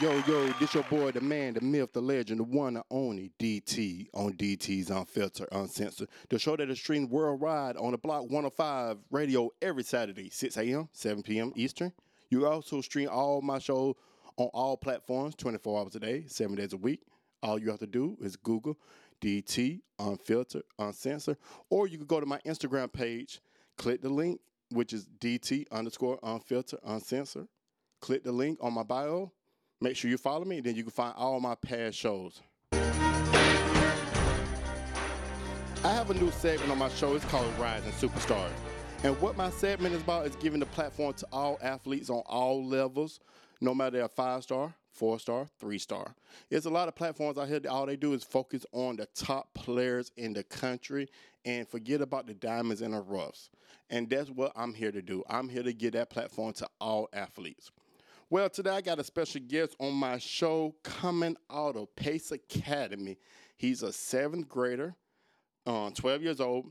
Yo, yo, this your boy, the man, the myth, the legend, the one and only DT on DT's Unfiltered, Uncensored. The show that is streamed worldwide on the Block 105 radio every Saturday, 6 a.m., 7 p.m. Eastern. You also stream all my shows on all platforms 24 hours a day, seven days a week. All you have to do is Google DT Unfiltered, Uncensored, or you can go to my Instagram page, click the link, which is DT underscore Unfiltered, Uncensored. Click the link on my bio. Make sure you follow me, and then you can find all my past shows. I have a new segment on my show. It's called Rising Superstars. And what my segment is about is giving the platform to all athletes on all levels, no matter they're five star, four star, three star. There's a lot of platforms out here that all they do is focus on the top players in the country and forget about the diamonds and the roughs. And that's what I'm here to do. I'm here to give that platform to all athletes. Well, today I got a special guest on my show coming out of Pace Academy. He's a seventh grader, uh, 12 years old.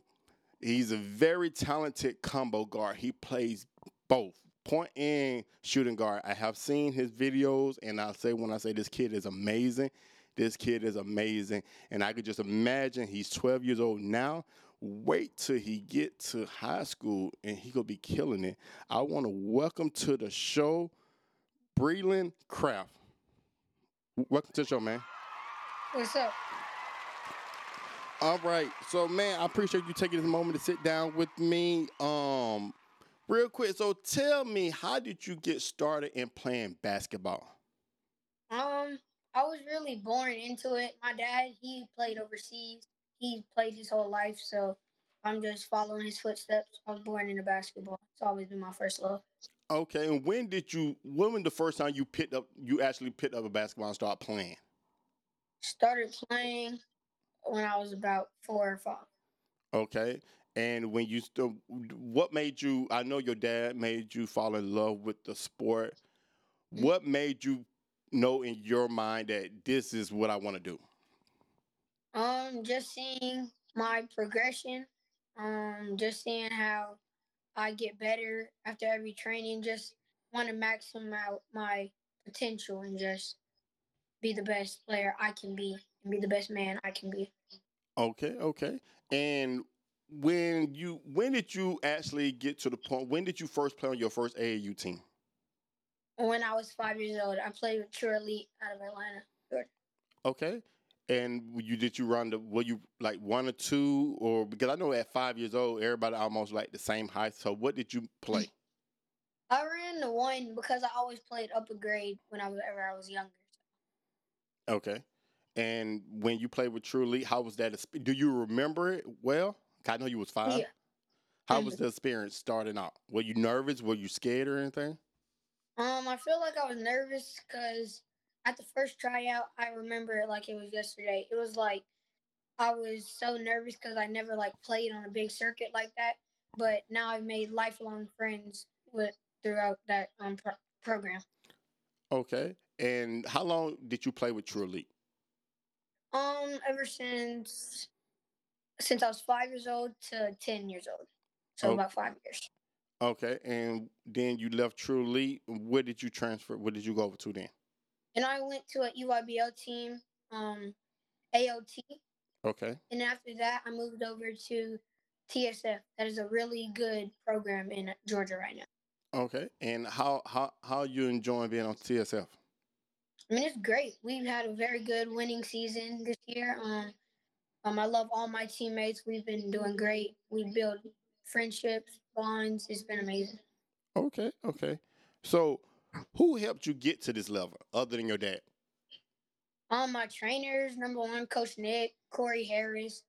He's a very talented combo guard. He plays both point and shooting guard. I have seen his videos, and I'll say when I say this kid is amazing, this kid is amazing. And I could just imagine he's 12 years old now. Wait till he get to high school and he could be killing it. I want to welcome to the show Brielen Craft. Welcome to the show, man. What's up? All right. So, man, I appreciate you taking this moment to sit down with me. Um, real quick. So, tell me, how did you get started in playing basketball? Um, I was really born into it. My dad, he played overseas. He played his whole life, so I'm just following his footsteps. I was born into basketball. It's always been my first love. Okay. And when did you? When was the first time you picked up? You actually picked up a basketball and started playing? Started playing when I was about four or five. Okay. And when you still, what made you? I know your dad made you fall in love with the sport. What made you know in your mind that this is what I want to do? Um, just seeing my progression. Um, just seeing how I get better after every training. Just want to maximum out my potential and just be the best player I can be and be the best man I can be. Okay, okay. And when you when did you actually get to the point when did you first play on your first AAU team? When I was five years old, I played with True Elite out of Atlanta. Okay. And you did you run the were you like one or two or because I know at five years old everybody almost like the same height. So what did you play? I ran the one because I always played upper grade when I was ever I was younger. Okay. And when you played with True Elite, how was that? Do you remember it well? I know you was five. Yeah. How was the experience starting out? Were you nervous? Were you scared or anything? Um, I feel like I was nervous because at the first tryout, I remember it like it was yesterday. It was like I was so nervous because I never like played on a big circuit like that. But now I've made lifelong friends with throughout that um pro- program. Okay. And how long did you play with True Elite? Um, ever since since I was five years old to ten years old, so Oh. about five years. Okay. And then you left True Elite. Where did you transfer? Where did you go over to then? And I went to a EYBL team, um, AOT, Okay. and after that, I moved over to TSF. That is a really good program in Georgia right now. Okay. And how how how are you enjoying being on TSF? I mean, it's great. We've had a very good winning season this year. Um, um, I love all my teammates. We've been doing great. We build friendships, bonds. It's been amazing. Okay. Okay. So who helped you get to this level other than your dad? All my trainers, number one, Coach Nick, Corey Harris,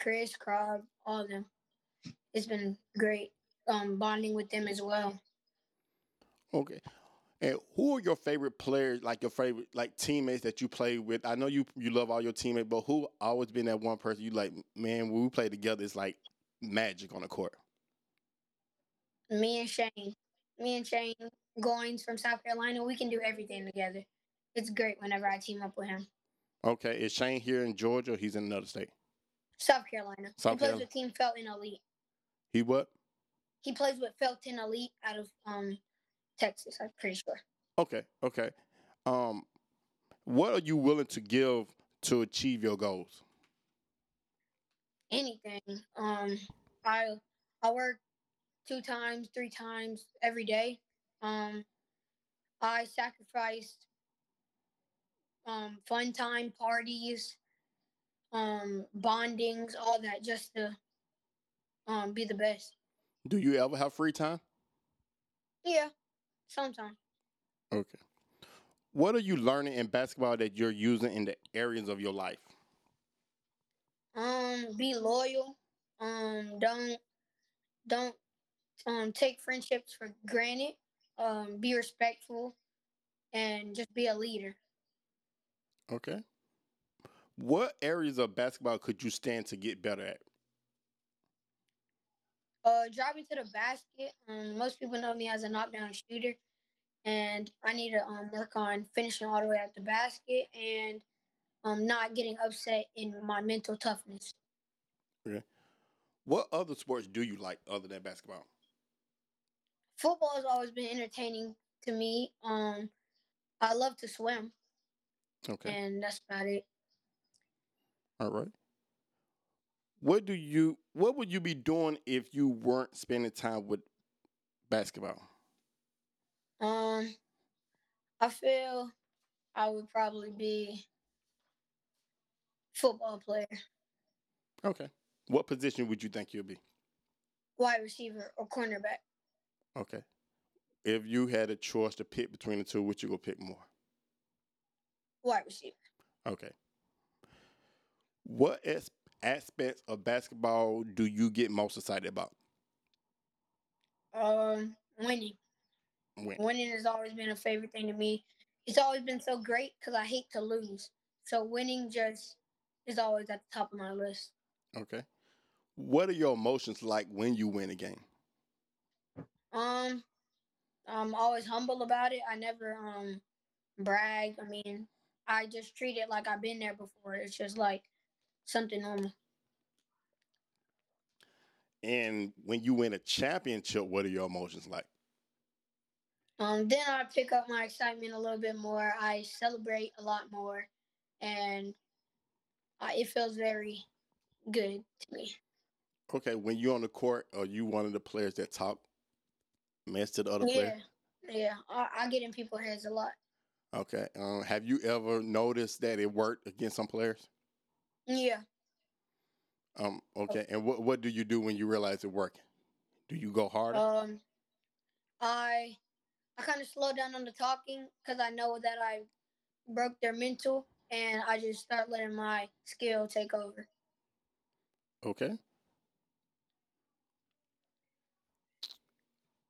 Chris Crobb, all of them. It's been great um, bonding with them as well. Okay. And who are your favorite players, like your favorite like teammates that you play with? I know you you love all your teammates, but who always been that one person you like, man, when we play together, it's like magic on the court. Me and Shane, me and Shane Goins from South Carolina, we can do everything together. It's great whenever I team up with him. Okay. Is Shane here in Georgia or he's in another state? South Carolina. South he plays Carolina. with Team Felton Elite. He what? He plays with Felton Elite out of um Texas. I'm pretty sure. Okay, okay. Um, what are you willing to give to achieve your goals? Anything. Um, I I work two times, three times every day. Um, I sacrificed um, fun time parties, um, bondings, all that, just to um, be the best. Do you ever have free time? Yeah, sometimes. Okay. What are you learning in basketball that you're using in the areas of your life? Um, be loyal. Um, don't don't um take friendships for granted. Um, be respectful, and just be a leader. Okay. What areas of basketball could you stand to get better at? Uh, driving to the basket. Um, most people know me as a knockdown shooter, and I need to um work on finishing all the way at the basket and um not getting upset in my mental toughness. Okay. What other sports do you like other than basketball? Football has always been entertaining to me. Um, I love to swim, Okay. and that's about it. All right. What do you what would you be doing if you weren't spending time with basketball? Um, I feel I would probably be football player, Okay. What position would you think you'll be? wide receiver, or cornerback. Okay. If you had a choice to pick between the two, which you go pick more? Wide receiver. Okay. What as- aspects of basketball do you get most excited about? Um, winning. When? Winning has always been a favorite thing to me. It's always been so great because I hate to lose. So winning just is always at the top of my list. Okay. What are your emotions like when you win a game? Um, I'm always humble about it. I never um brag. I mean, I just treat it like I've been there before. It's just like something normal. And when you win a championship, what are your emotions like? Um, then I pick up my excitement a little bit more. I celebrate a lot more, and uh, it feels very good to me. Okay, when you're on the court, are you one of the players that talk mess to the other Yeah, player? yeah. I, I get in people's heads a lot. Okay. Um, have you ever noticed that it worked against some players? Yeah. Um, okay. And what what do you do when you realize it working? Do you go harder? Um, I I kind of slow down on the talking because I know that I broke their mental, and I just start letting my skill take over. Okay.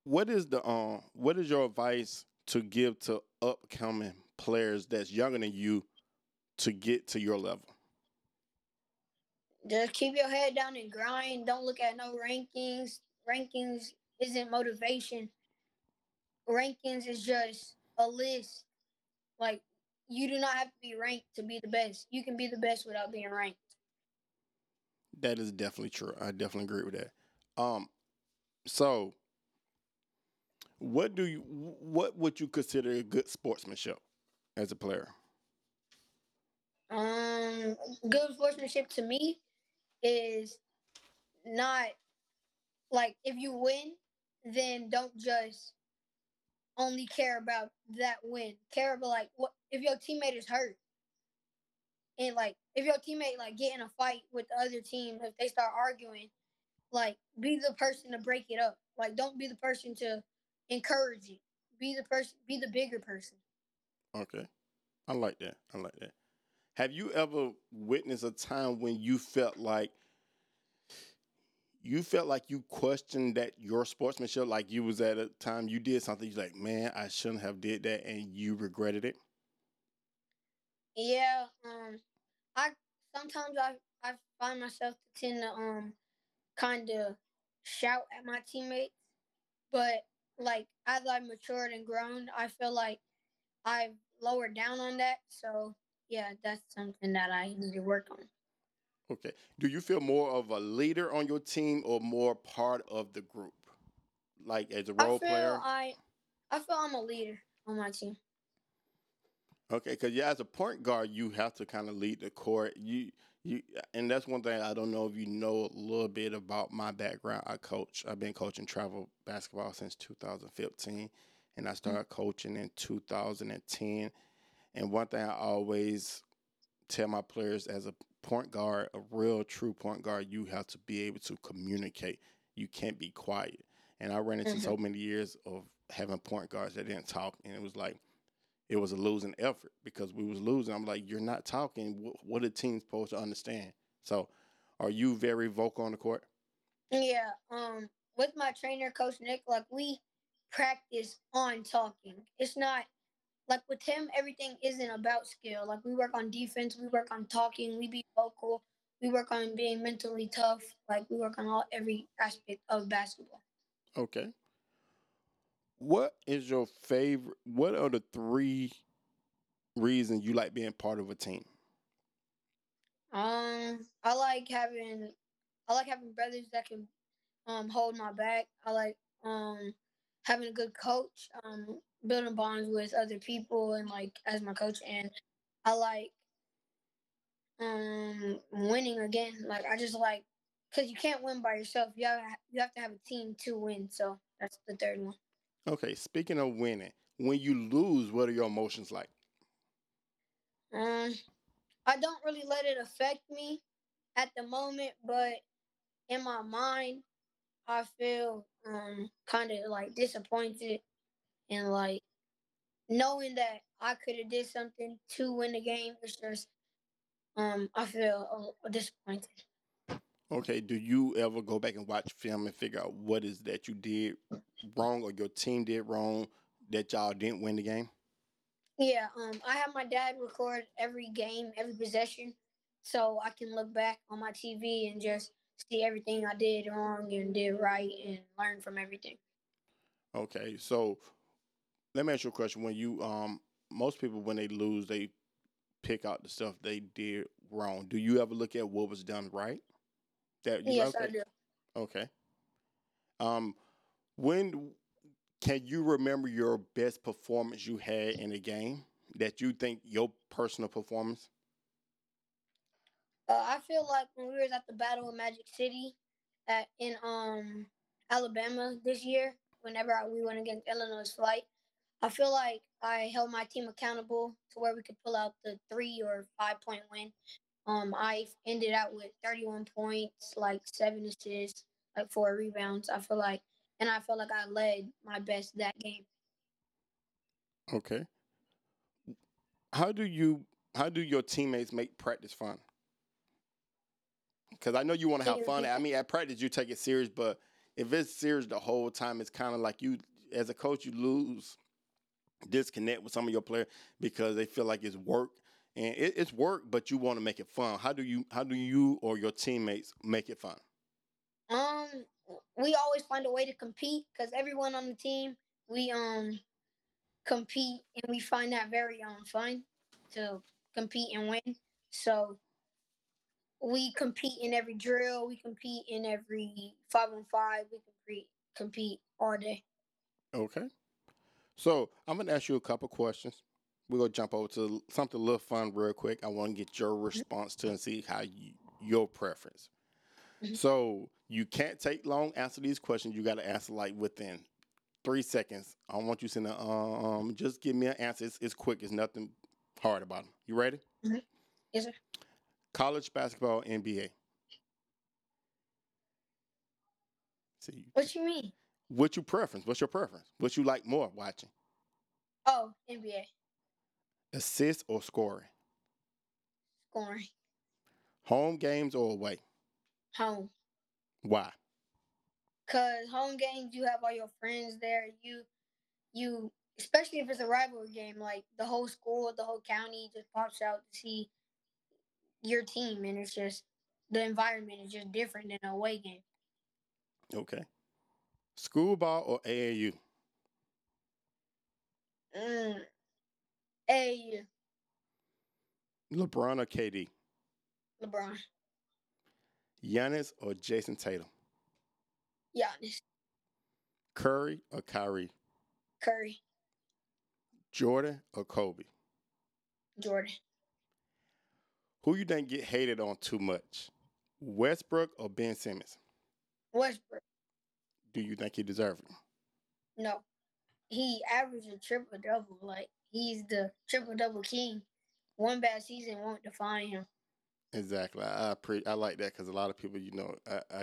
What is the um what is your advice to give to upcoming players that's younger than you to get to your level? Just keep your head down and grind. Don't look at no rankings. Rankings isn't motivation. Rankings is just a list. Like you do not have to be ranked to be the best. You can be the best without being ranked. That is definitely true. I definitely agree with that. Um so what do you what would you consider a good sportsmanship as a player? Um, good sportsmanship to me is not like if you win, then don't just only care about that win. Care about like what if your teammate is hurt, and like if your teammate like get in a fight with the other team, if they start arguing, like be the person to break it up. Like don't be the person to encourage it. Be the person. Be the bigger person. Okay. I like that. I like that. Have you ever witnessed a time when you felt like you felt like you questioned that your sportsmanship, like you was at a time you did something, you're like, man, I shouldn't have did that, and you regretted it. Yeah, um, I sometimes I I find myself to tend to um kind of shout at my teammates, but like as I've matured and grown, I feel like I've lowered down on that. So yeah, that's something that I need to work on. Okay. Do you feel more of a leader on your team or more part of the group, like as a role feel player? I I feel I'm a leader on my team. Okay, because yeah, as a point guard, you have to kind of lead the court. You you, and that's one thing I don't know if you know a little bit about my background. I coach. I've been coaching travel basketball since 2015, and I mm. started coaching in 2010. And one thing I always tell my players as a point guard, a real true point guard, you have to be able to communicate. You can't be quiet. And I ran into mm-hmm. so many years of having point guards that didn't talk, and it was like it was a losing effort because we was losing. I'm like, you're not talking. What a team supposed to understand? So, are you very vocal on the court? Yeah. Um, with my trainer, Coach Nick, like we practice on talking. It's not like with him, everything isn't about skill. Like we work on defense, we work on talking, we be vocal, we work on being mentally tough. Like we work on all every aspect of basketball. Okay. What is your favorite? What are the three reasons you like being part of a team? Um, I like having, I like having brothers that can, um, hold my back. I like um having a good coach, um, building bonds with other people, and like as my coach, and I like um winning again. Like I just like because you can't win by yourself. You have you have to have a team to win. So that's the third one. Okay, speaking of winning, when you lose, what are your emotions like? Um, I don't really let it affect me at the moment, but in my mind, I feel um kind of like disappointed and like knowing that I could have did something to win the game. It's just um I feel uh, disappointed. Okay, do you ever go back and watch film and figure out what is that you did wrong or your team did wrong that y'all didn't win the game? Yeah, um, I have my dad record every game, every possession, so I can look back on my TV and just see everything I did wrong and did right and learn from everything. Okay, so let me ask you a question. When you um, most people when they lose, they pick out the stuff they did wrong. Do you ever look at what was done right? That you yes, okay. I do. Okay. Um, when can you remember your best performance you had in a game that you think your personal performance? Uh, I feel like when we were at the Battle of Magic City at in um Alabama this year, whenever we went against Illinois Flight, I feel like I held my team accountable to where we could pull out the three or five point win. Um, I ended out with 31 points, like seven assists, like four rebounds. I feel like, and I feel like I led my best that game. Okay. How do you? How do your teammates make practice fun? Because I know you want to have fun. I mean, at practice you take it serious, but if it's serious the whole time, it's kind of like you, as a coach, you lose disconnect with some of your players because they feel like it's work and it, it's work, but you want to make it fun. How do you how do you or your teammates make it fun? Um, we always find a way to compete because everyone on the team we um compete and we find that very um fun to compete and win. So we compete in every drill, we compete in every five on five, we compete compete all day. Okay. So I'm gonna ask you a couple questions we're gonna jump over to something a little fun real quick. I want to get your response to and see how you, your preference. Mm-hmm. So you can't take long answer these questions. You got to answer like within three seconds. I want you to send a, um, just give me an answer. It's, it's quick. It's nothing hard about them. You ready? Mm-hmm. Yes, sir. College basketball, NBA. See. What you mean? What's your preference? What's your preference? What you like more watching? Oh, NBA. Assist or scoring? Scoring. Home games or away? Home. Why? Cause home games, you have all your friends there. You, you, especially if it's a rivalry game, like the whole school, the whole county just pops out to see your team, and it's just the environment is just different than a away game. Okay. School ball or AAU? Mm, a. LeBron or KD? LeBron. Giannis or Jayson Tatum? Giannis. Curry or Kyrie? Curry. Jordan or Kobe? Jordan. Who you think get hated on too much? Westbrook or Ben Simmons? Westbrook. Do you think he deserves it? No. He averaged a triple double. Like he's the triple double king. One bad season won't define him. Exactly. I I, pre- I like that because a lot of people, you know, I, I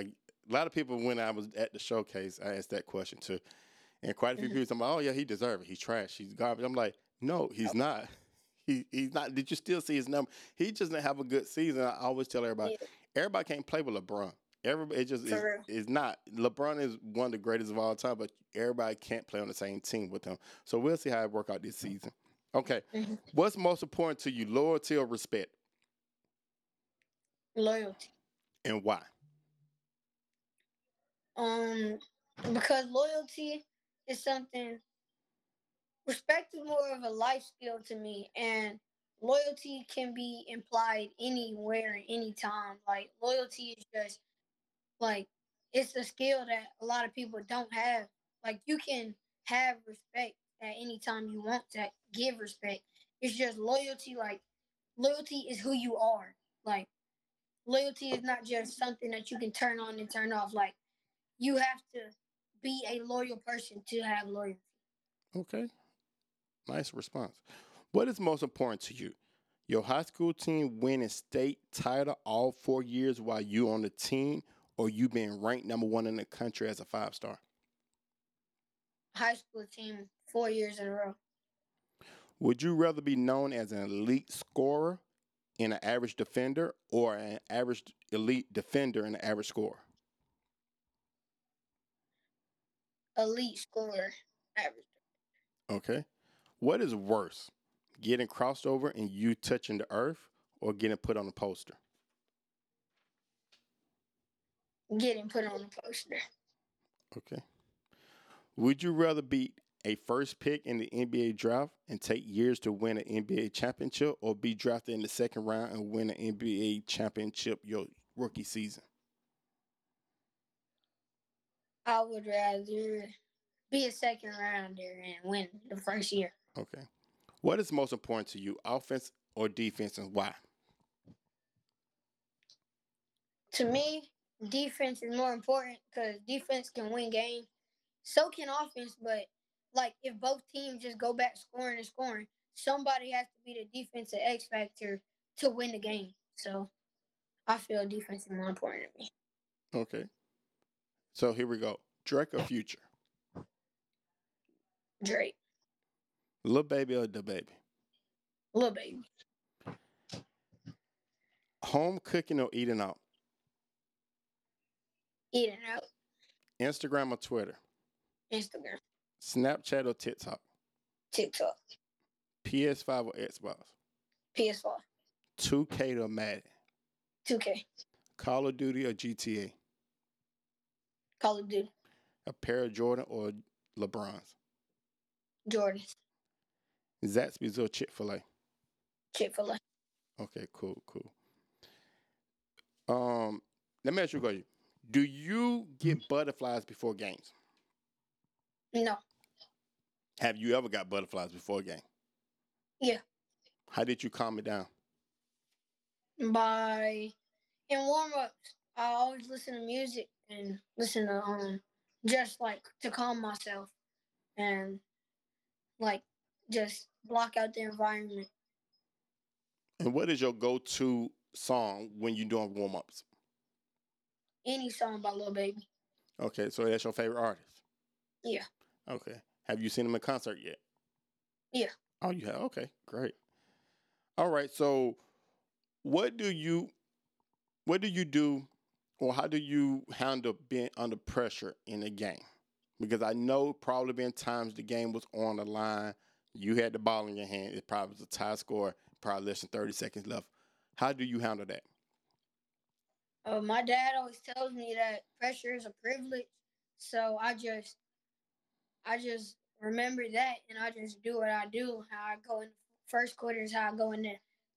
a lot of people when I was at the showcase, I asked that question too, and quite a few Mhm. people talking, "Oh yeah, he deserves it. He's trash. He's garbage." I'm like, no, he's not. He he's not. Did you still see his number? He just didn't have a good season. I always tell everybody, Yeah. everybody can't play with LeBron. Everybody, it just is, is not. LeBron is one of the greatest of all time, but everybody can't play on the same team with him. So we'll see how it work out this season. Okay, Mhm. what's most important to you, loyalty or respect, Loyalty. and why? Um, because loyalty is something. Respect is more of a life skill to me, and loyalty can be implied anywhere, anytime. Like loyalty is just like it's a skill that a lot of people don't have. Like you can have respect at any time you want to give respect. It's just loyalty. Like loyalty is who you are. Like loyalty is not just something that you can turn on and turn off. Like you have to be a loyal person to have loyalty. Okay. Nice response. What is most important to you? Your high school team winning state title all four years while you on the team, or you being ranked number one in the country as a five star? High school team four years in a row. Would you rather be known as an elite scorer and an average defender, or an average elite defender and an average scorer? Elite scorer average. Okay. What is worse, getting crossed over and you touching the earth, or getting put on a poster? Getting put on a poster. Okay. Would you rather be a first pick in the NBA draft and take years to win an NBA championship or be drafted in the second round and win an NBA championship your rookie season? I would rather be a second rounder and win the first year. Okay. What is most important to you, offense or defense, and why? To me, defense is more important because defense can win games. So can offense, but like if both teams just go back scoring and scoring, somebody has to be the defensive X factor to win the game. So I feel defense is more important to me. Okay. So here we go. Drake or Future? Drake, Lil Baby or DaBaby? little baby, Home cooking or eating out? eating out, Instagram or Twitter? Instagram, Snapchat or TikTok? TikTok, PS5 or Xbox? PS4, 2K or Madden? 2K, Call of Duty or GTA? Call of Duty, A pair of Jordan or LeBron's? Jordan, Zaxby's or Chick fil A? Chick Fil A. Okay, cool, cool. Um, let me ask you a question. Do you get butterflies before games? No, Have you ever got butterflies before a game? Yeah. How did you calm it down? by in warm ups, I always listen to music and listen to um just like to calm myself and like just block out the environment. And what is your go-to song when you're doing warm-ups? Any song by Lil Baby. Okay, so that's your favorite artist. Yeah. Okay. Have you seen him in concert yet? Yeah. Oh, you have. Okay, great. All right. So, what do you, what do you do, or how do you handle being under pressure in a game? Because I know probably been times the game was on the line, you had the ball in your hand, it probably was a tie score, probably less than thirty seconds left. How do you handle that? Uh, my dad always tells me that pressure is a privilege, so I just I just remember that and I just do what I do. How I go in the first quarter is how I go in the,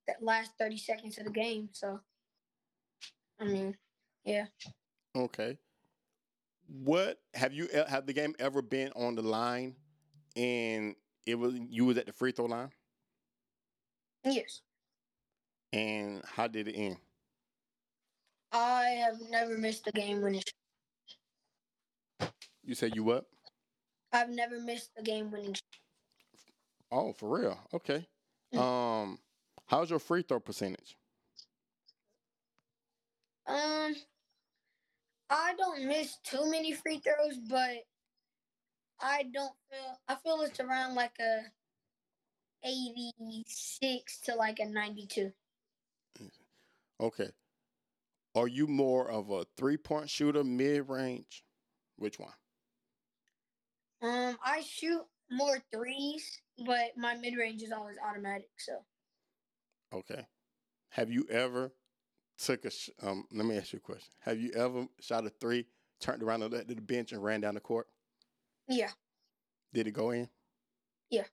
the last thirty seconds of the game. So I mean, yeah. Okay. What have you have the game ever been on the line, and it was you was at the free throw line? Yes. And how did it end? I have never missed a game winning. You said you what? I've never missed a game winning. Oh, for real? Okay. Mm. Um, how's your free throw percentage? Um, I don't miss too many free throws, but I don't feel. I feel it's around like a eighty-six to like a ninety-two. Okay. Are you more of a three point shooter, mid range? Which one? Um, I shoot more threes, but my mid range is always automatic. So Okay. Have you ever took a? Sh- um, let me ask you a question. Have you ever shot a three, turned around at the bench and ran down the court? yeah, Did it go in? Yeah.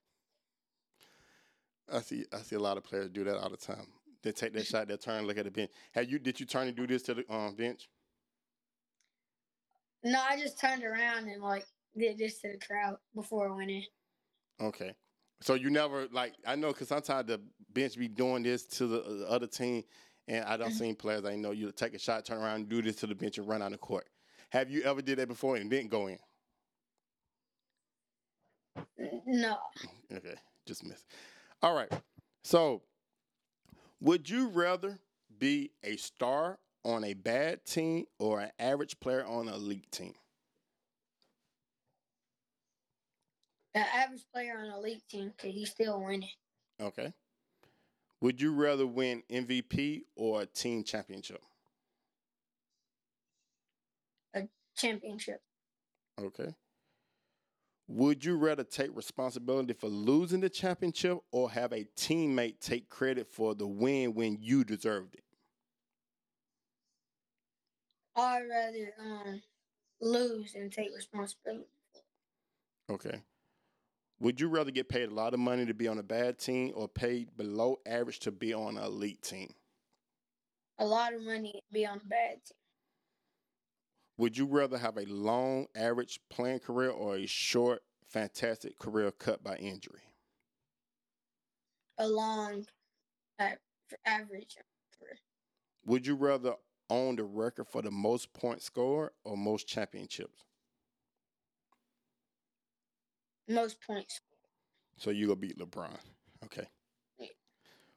I see. I see a lot of players do that all the time. They take that shot, they turn, look at the bench. Have you? Did you turn and do this to the um, bench? no, I just turned around and like did this to the crowd before I went in. Okay. So you never like I know because sometimes the bench be doing this to the, uh, the other team, and I don't seen players I know you take a shot, turn around, do this to the bench and run on the court. Have you ever did that before and didn't go in? No, Okay, just miss. All right. So, would you rather be a star on a bad team or an average player on an elite team? The average player on a elite team, could he still win it? Okay. Would you rather win MVP or a team championship? A championship. Okay. Would you rather take responsibility for losing the championship or have a teammate take credit for the win when you deserved it? I'd rather um lose and take responsibility. Okay. Would you rather get paid a lot of money to be on a bad team or paid below average to be on an elite team? A lot of money and be on a bad team. Would you rather have a long average playing career or a short fantastic career cut by injury? A long, uh, average career. Would you rather own the record for the most points scored or most championships? Most points. So you gonna beat LeBron. Okay. Yeah.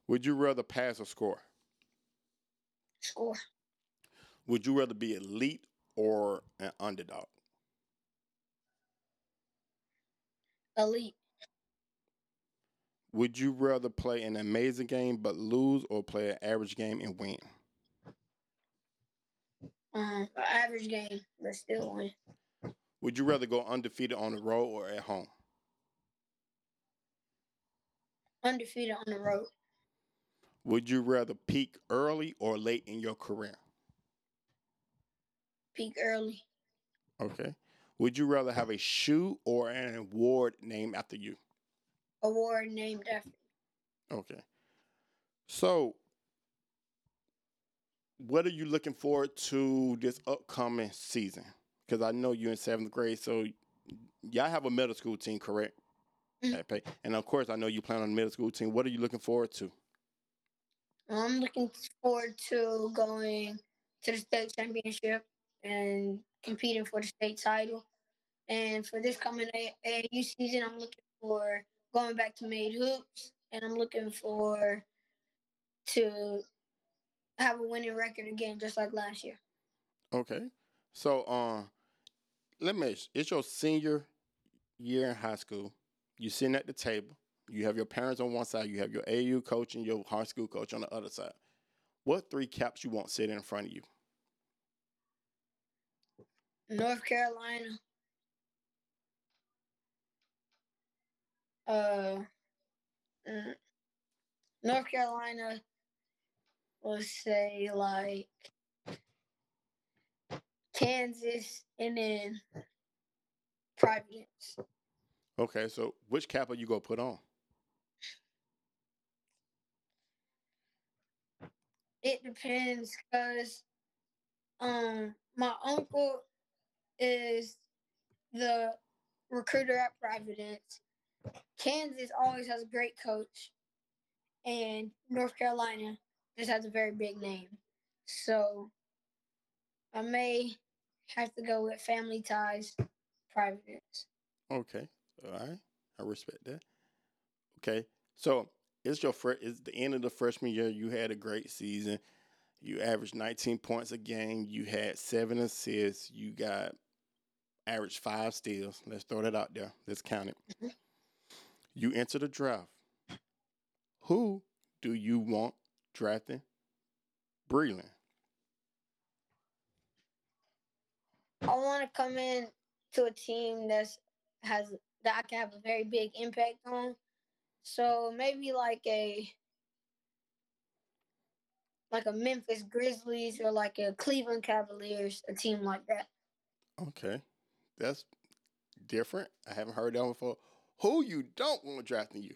Would you rather pass or score? Score. Would you rather be elite or an underdog? Elite. Would you rather play an amazing game but lose or play an average game and win? Um, average game, but still win. Would you rather go undefeated on the road or at home? Undefeated on the road. Would you rather peak early or late in your career? Peak early. Okay. Would you rather have a shoe or an award named after you? Award named after. Okay. So, what are you looking forward to this upcoming season? Because I know you're in seventh grade, so y'all have a middle school team, correct? Mhm. And of course, I know you plan on the middle school team. What are you looking forward to? I'm looking forward to going to the state championship and competing for the state title. And for this coming A- AAU season, I'm looking for going back to Made Hoops, and I'm looking for to have a winning record again, just like last year. Okay. So, um, let me. It's your senior year in high school. You sitting at the table. You have your parents on one side. You have your AU coach and your high school coach on the other side. What three caps you want sitting in front of you? North Carolina. Uh, mm, North Carolina. Let's say like Kansas, and then Providence. Okay. So, which cap are you gonna put on? It depends, cause um my uncle is the recruiter at Providence. Kansas always has a great coach, and North Carolina just has a very big name. So I may have to go with family ties, Providence. Okay. All right. I respect that. Okay. So it's your first. It's the end of the freshman year. You had a great season. You averaged 19 points a game. You had seven assists. You got averaged five steals. Let's throw that out there. Let's count it. Mhm. You enter the draft. Who do you want drafting Brielen? I want to come in to a team that has that I can have a very big impact on. So maybe like a like a Memphis Grizzlies or like a Cleveland Cavaliers, a team like that. Okay. That's different. I haven't heard that one before. Who you don't want drafting you?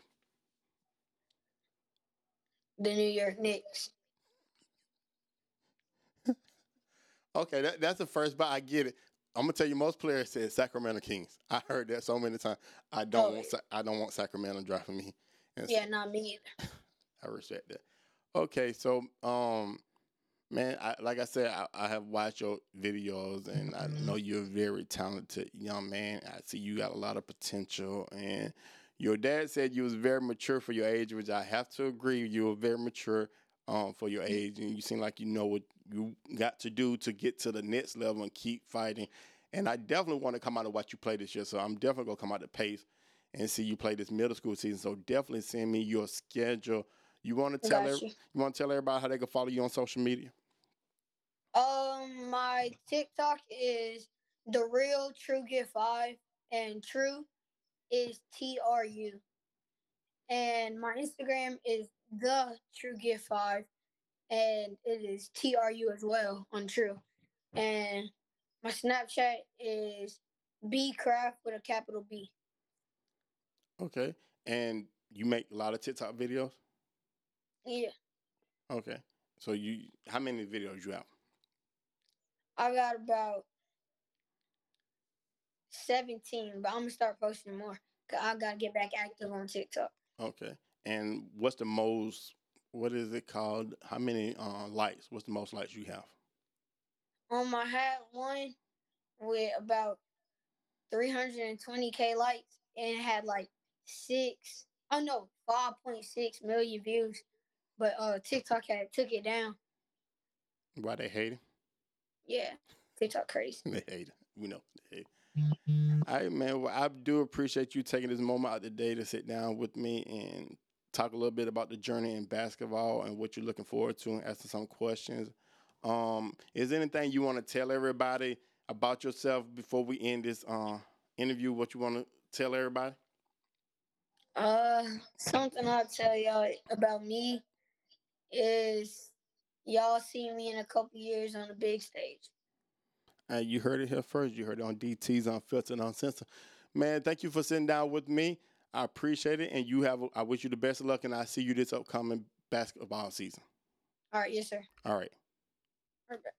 The New York Knicks. Okay, that, that's the first, but I get it. I'm gonna tell you, most players said Sacramento Kings. I heard that so many times. I don't Oh, want Sa- I don't want Sacramento drafting me. And so Yeah, not me either. I respect that. Okay, so um, man, I, like I said, I, I have watched your videos, and I know you're a very talented young man. I see you got a lot of potential, and your dad said you was very mature for your age, which I have to agree. You were very mature um, for your age, and you seem like you know what you got to do to get to the next level and keep fighting. And I definitely want to come out and watch you play this year, so I'm definitely gonna come out to Pace and see you play this middle school season. So definitely send me your schedule. You want to tell every, you. you want to tell everybody how they can follow you on social media? Um, my TikTok is the real True Get Five, and True is T R U, and my Instagram is the True Gift Five, and it is T R U as well on True, and my Snapchat is B Craft with a capital B. Okay. And you make a lot of TikTok videos? Yeah, Okay. So you how many videos you have? I got about seventeen, but I'm gonna start posting more. 'cause I gotta get back active on TikTok. Okay. And what's the most what is it called? How many uh, likes? What's the most lights you have? Um, I had one with about 320k likes and it had like six, oh no, 5.6 million views. But uh, TikTok had took it down. Why they hate it? Yeah, TikTok crazy. They hate it. We know. They hate. All right, man. Well, I do appreciate you taking this moment out of the day to sit down with me and talk a little bit about the journey in basketball and what you're looking forward to and answer some questions. Um, is there anything you want to tell everybody about yourself before we end this uh, interview? What you want to tell everybody? Uh, something I'll tell y'all about me is y'all see me in a couple years on the big stage. Uh, you heard it here first. You heard it on DT's Unfiltered Uncensored. Man, thank you for sitting down with me. I appreciate it, and you have. I wish you the best of luck, and I see you this upcoming basketball season. All right, yes, sir. All right. Perfect.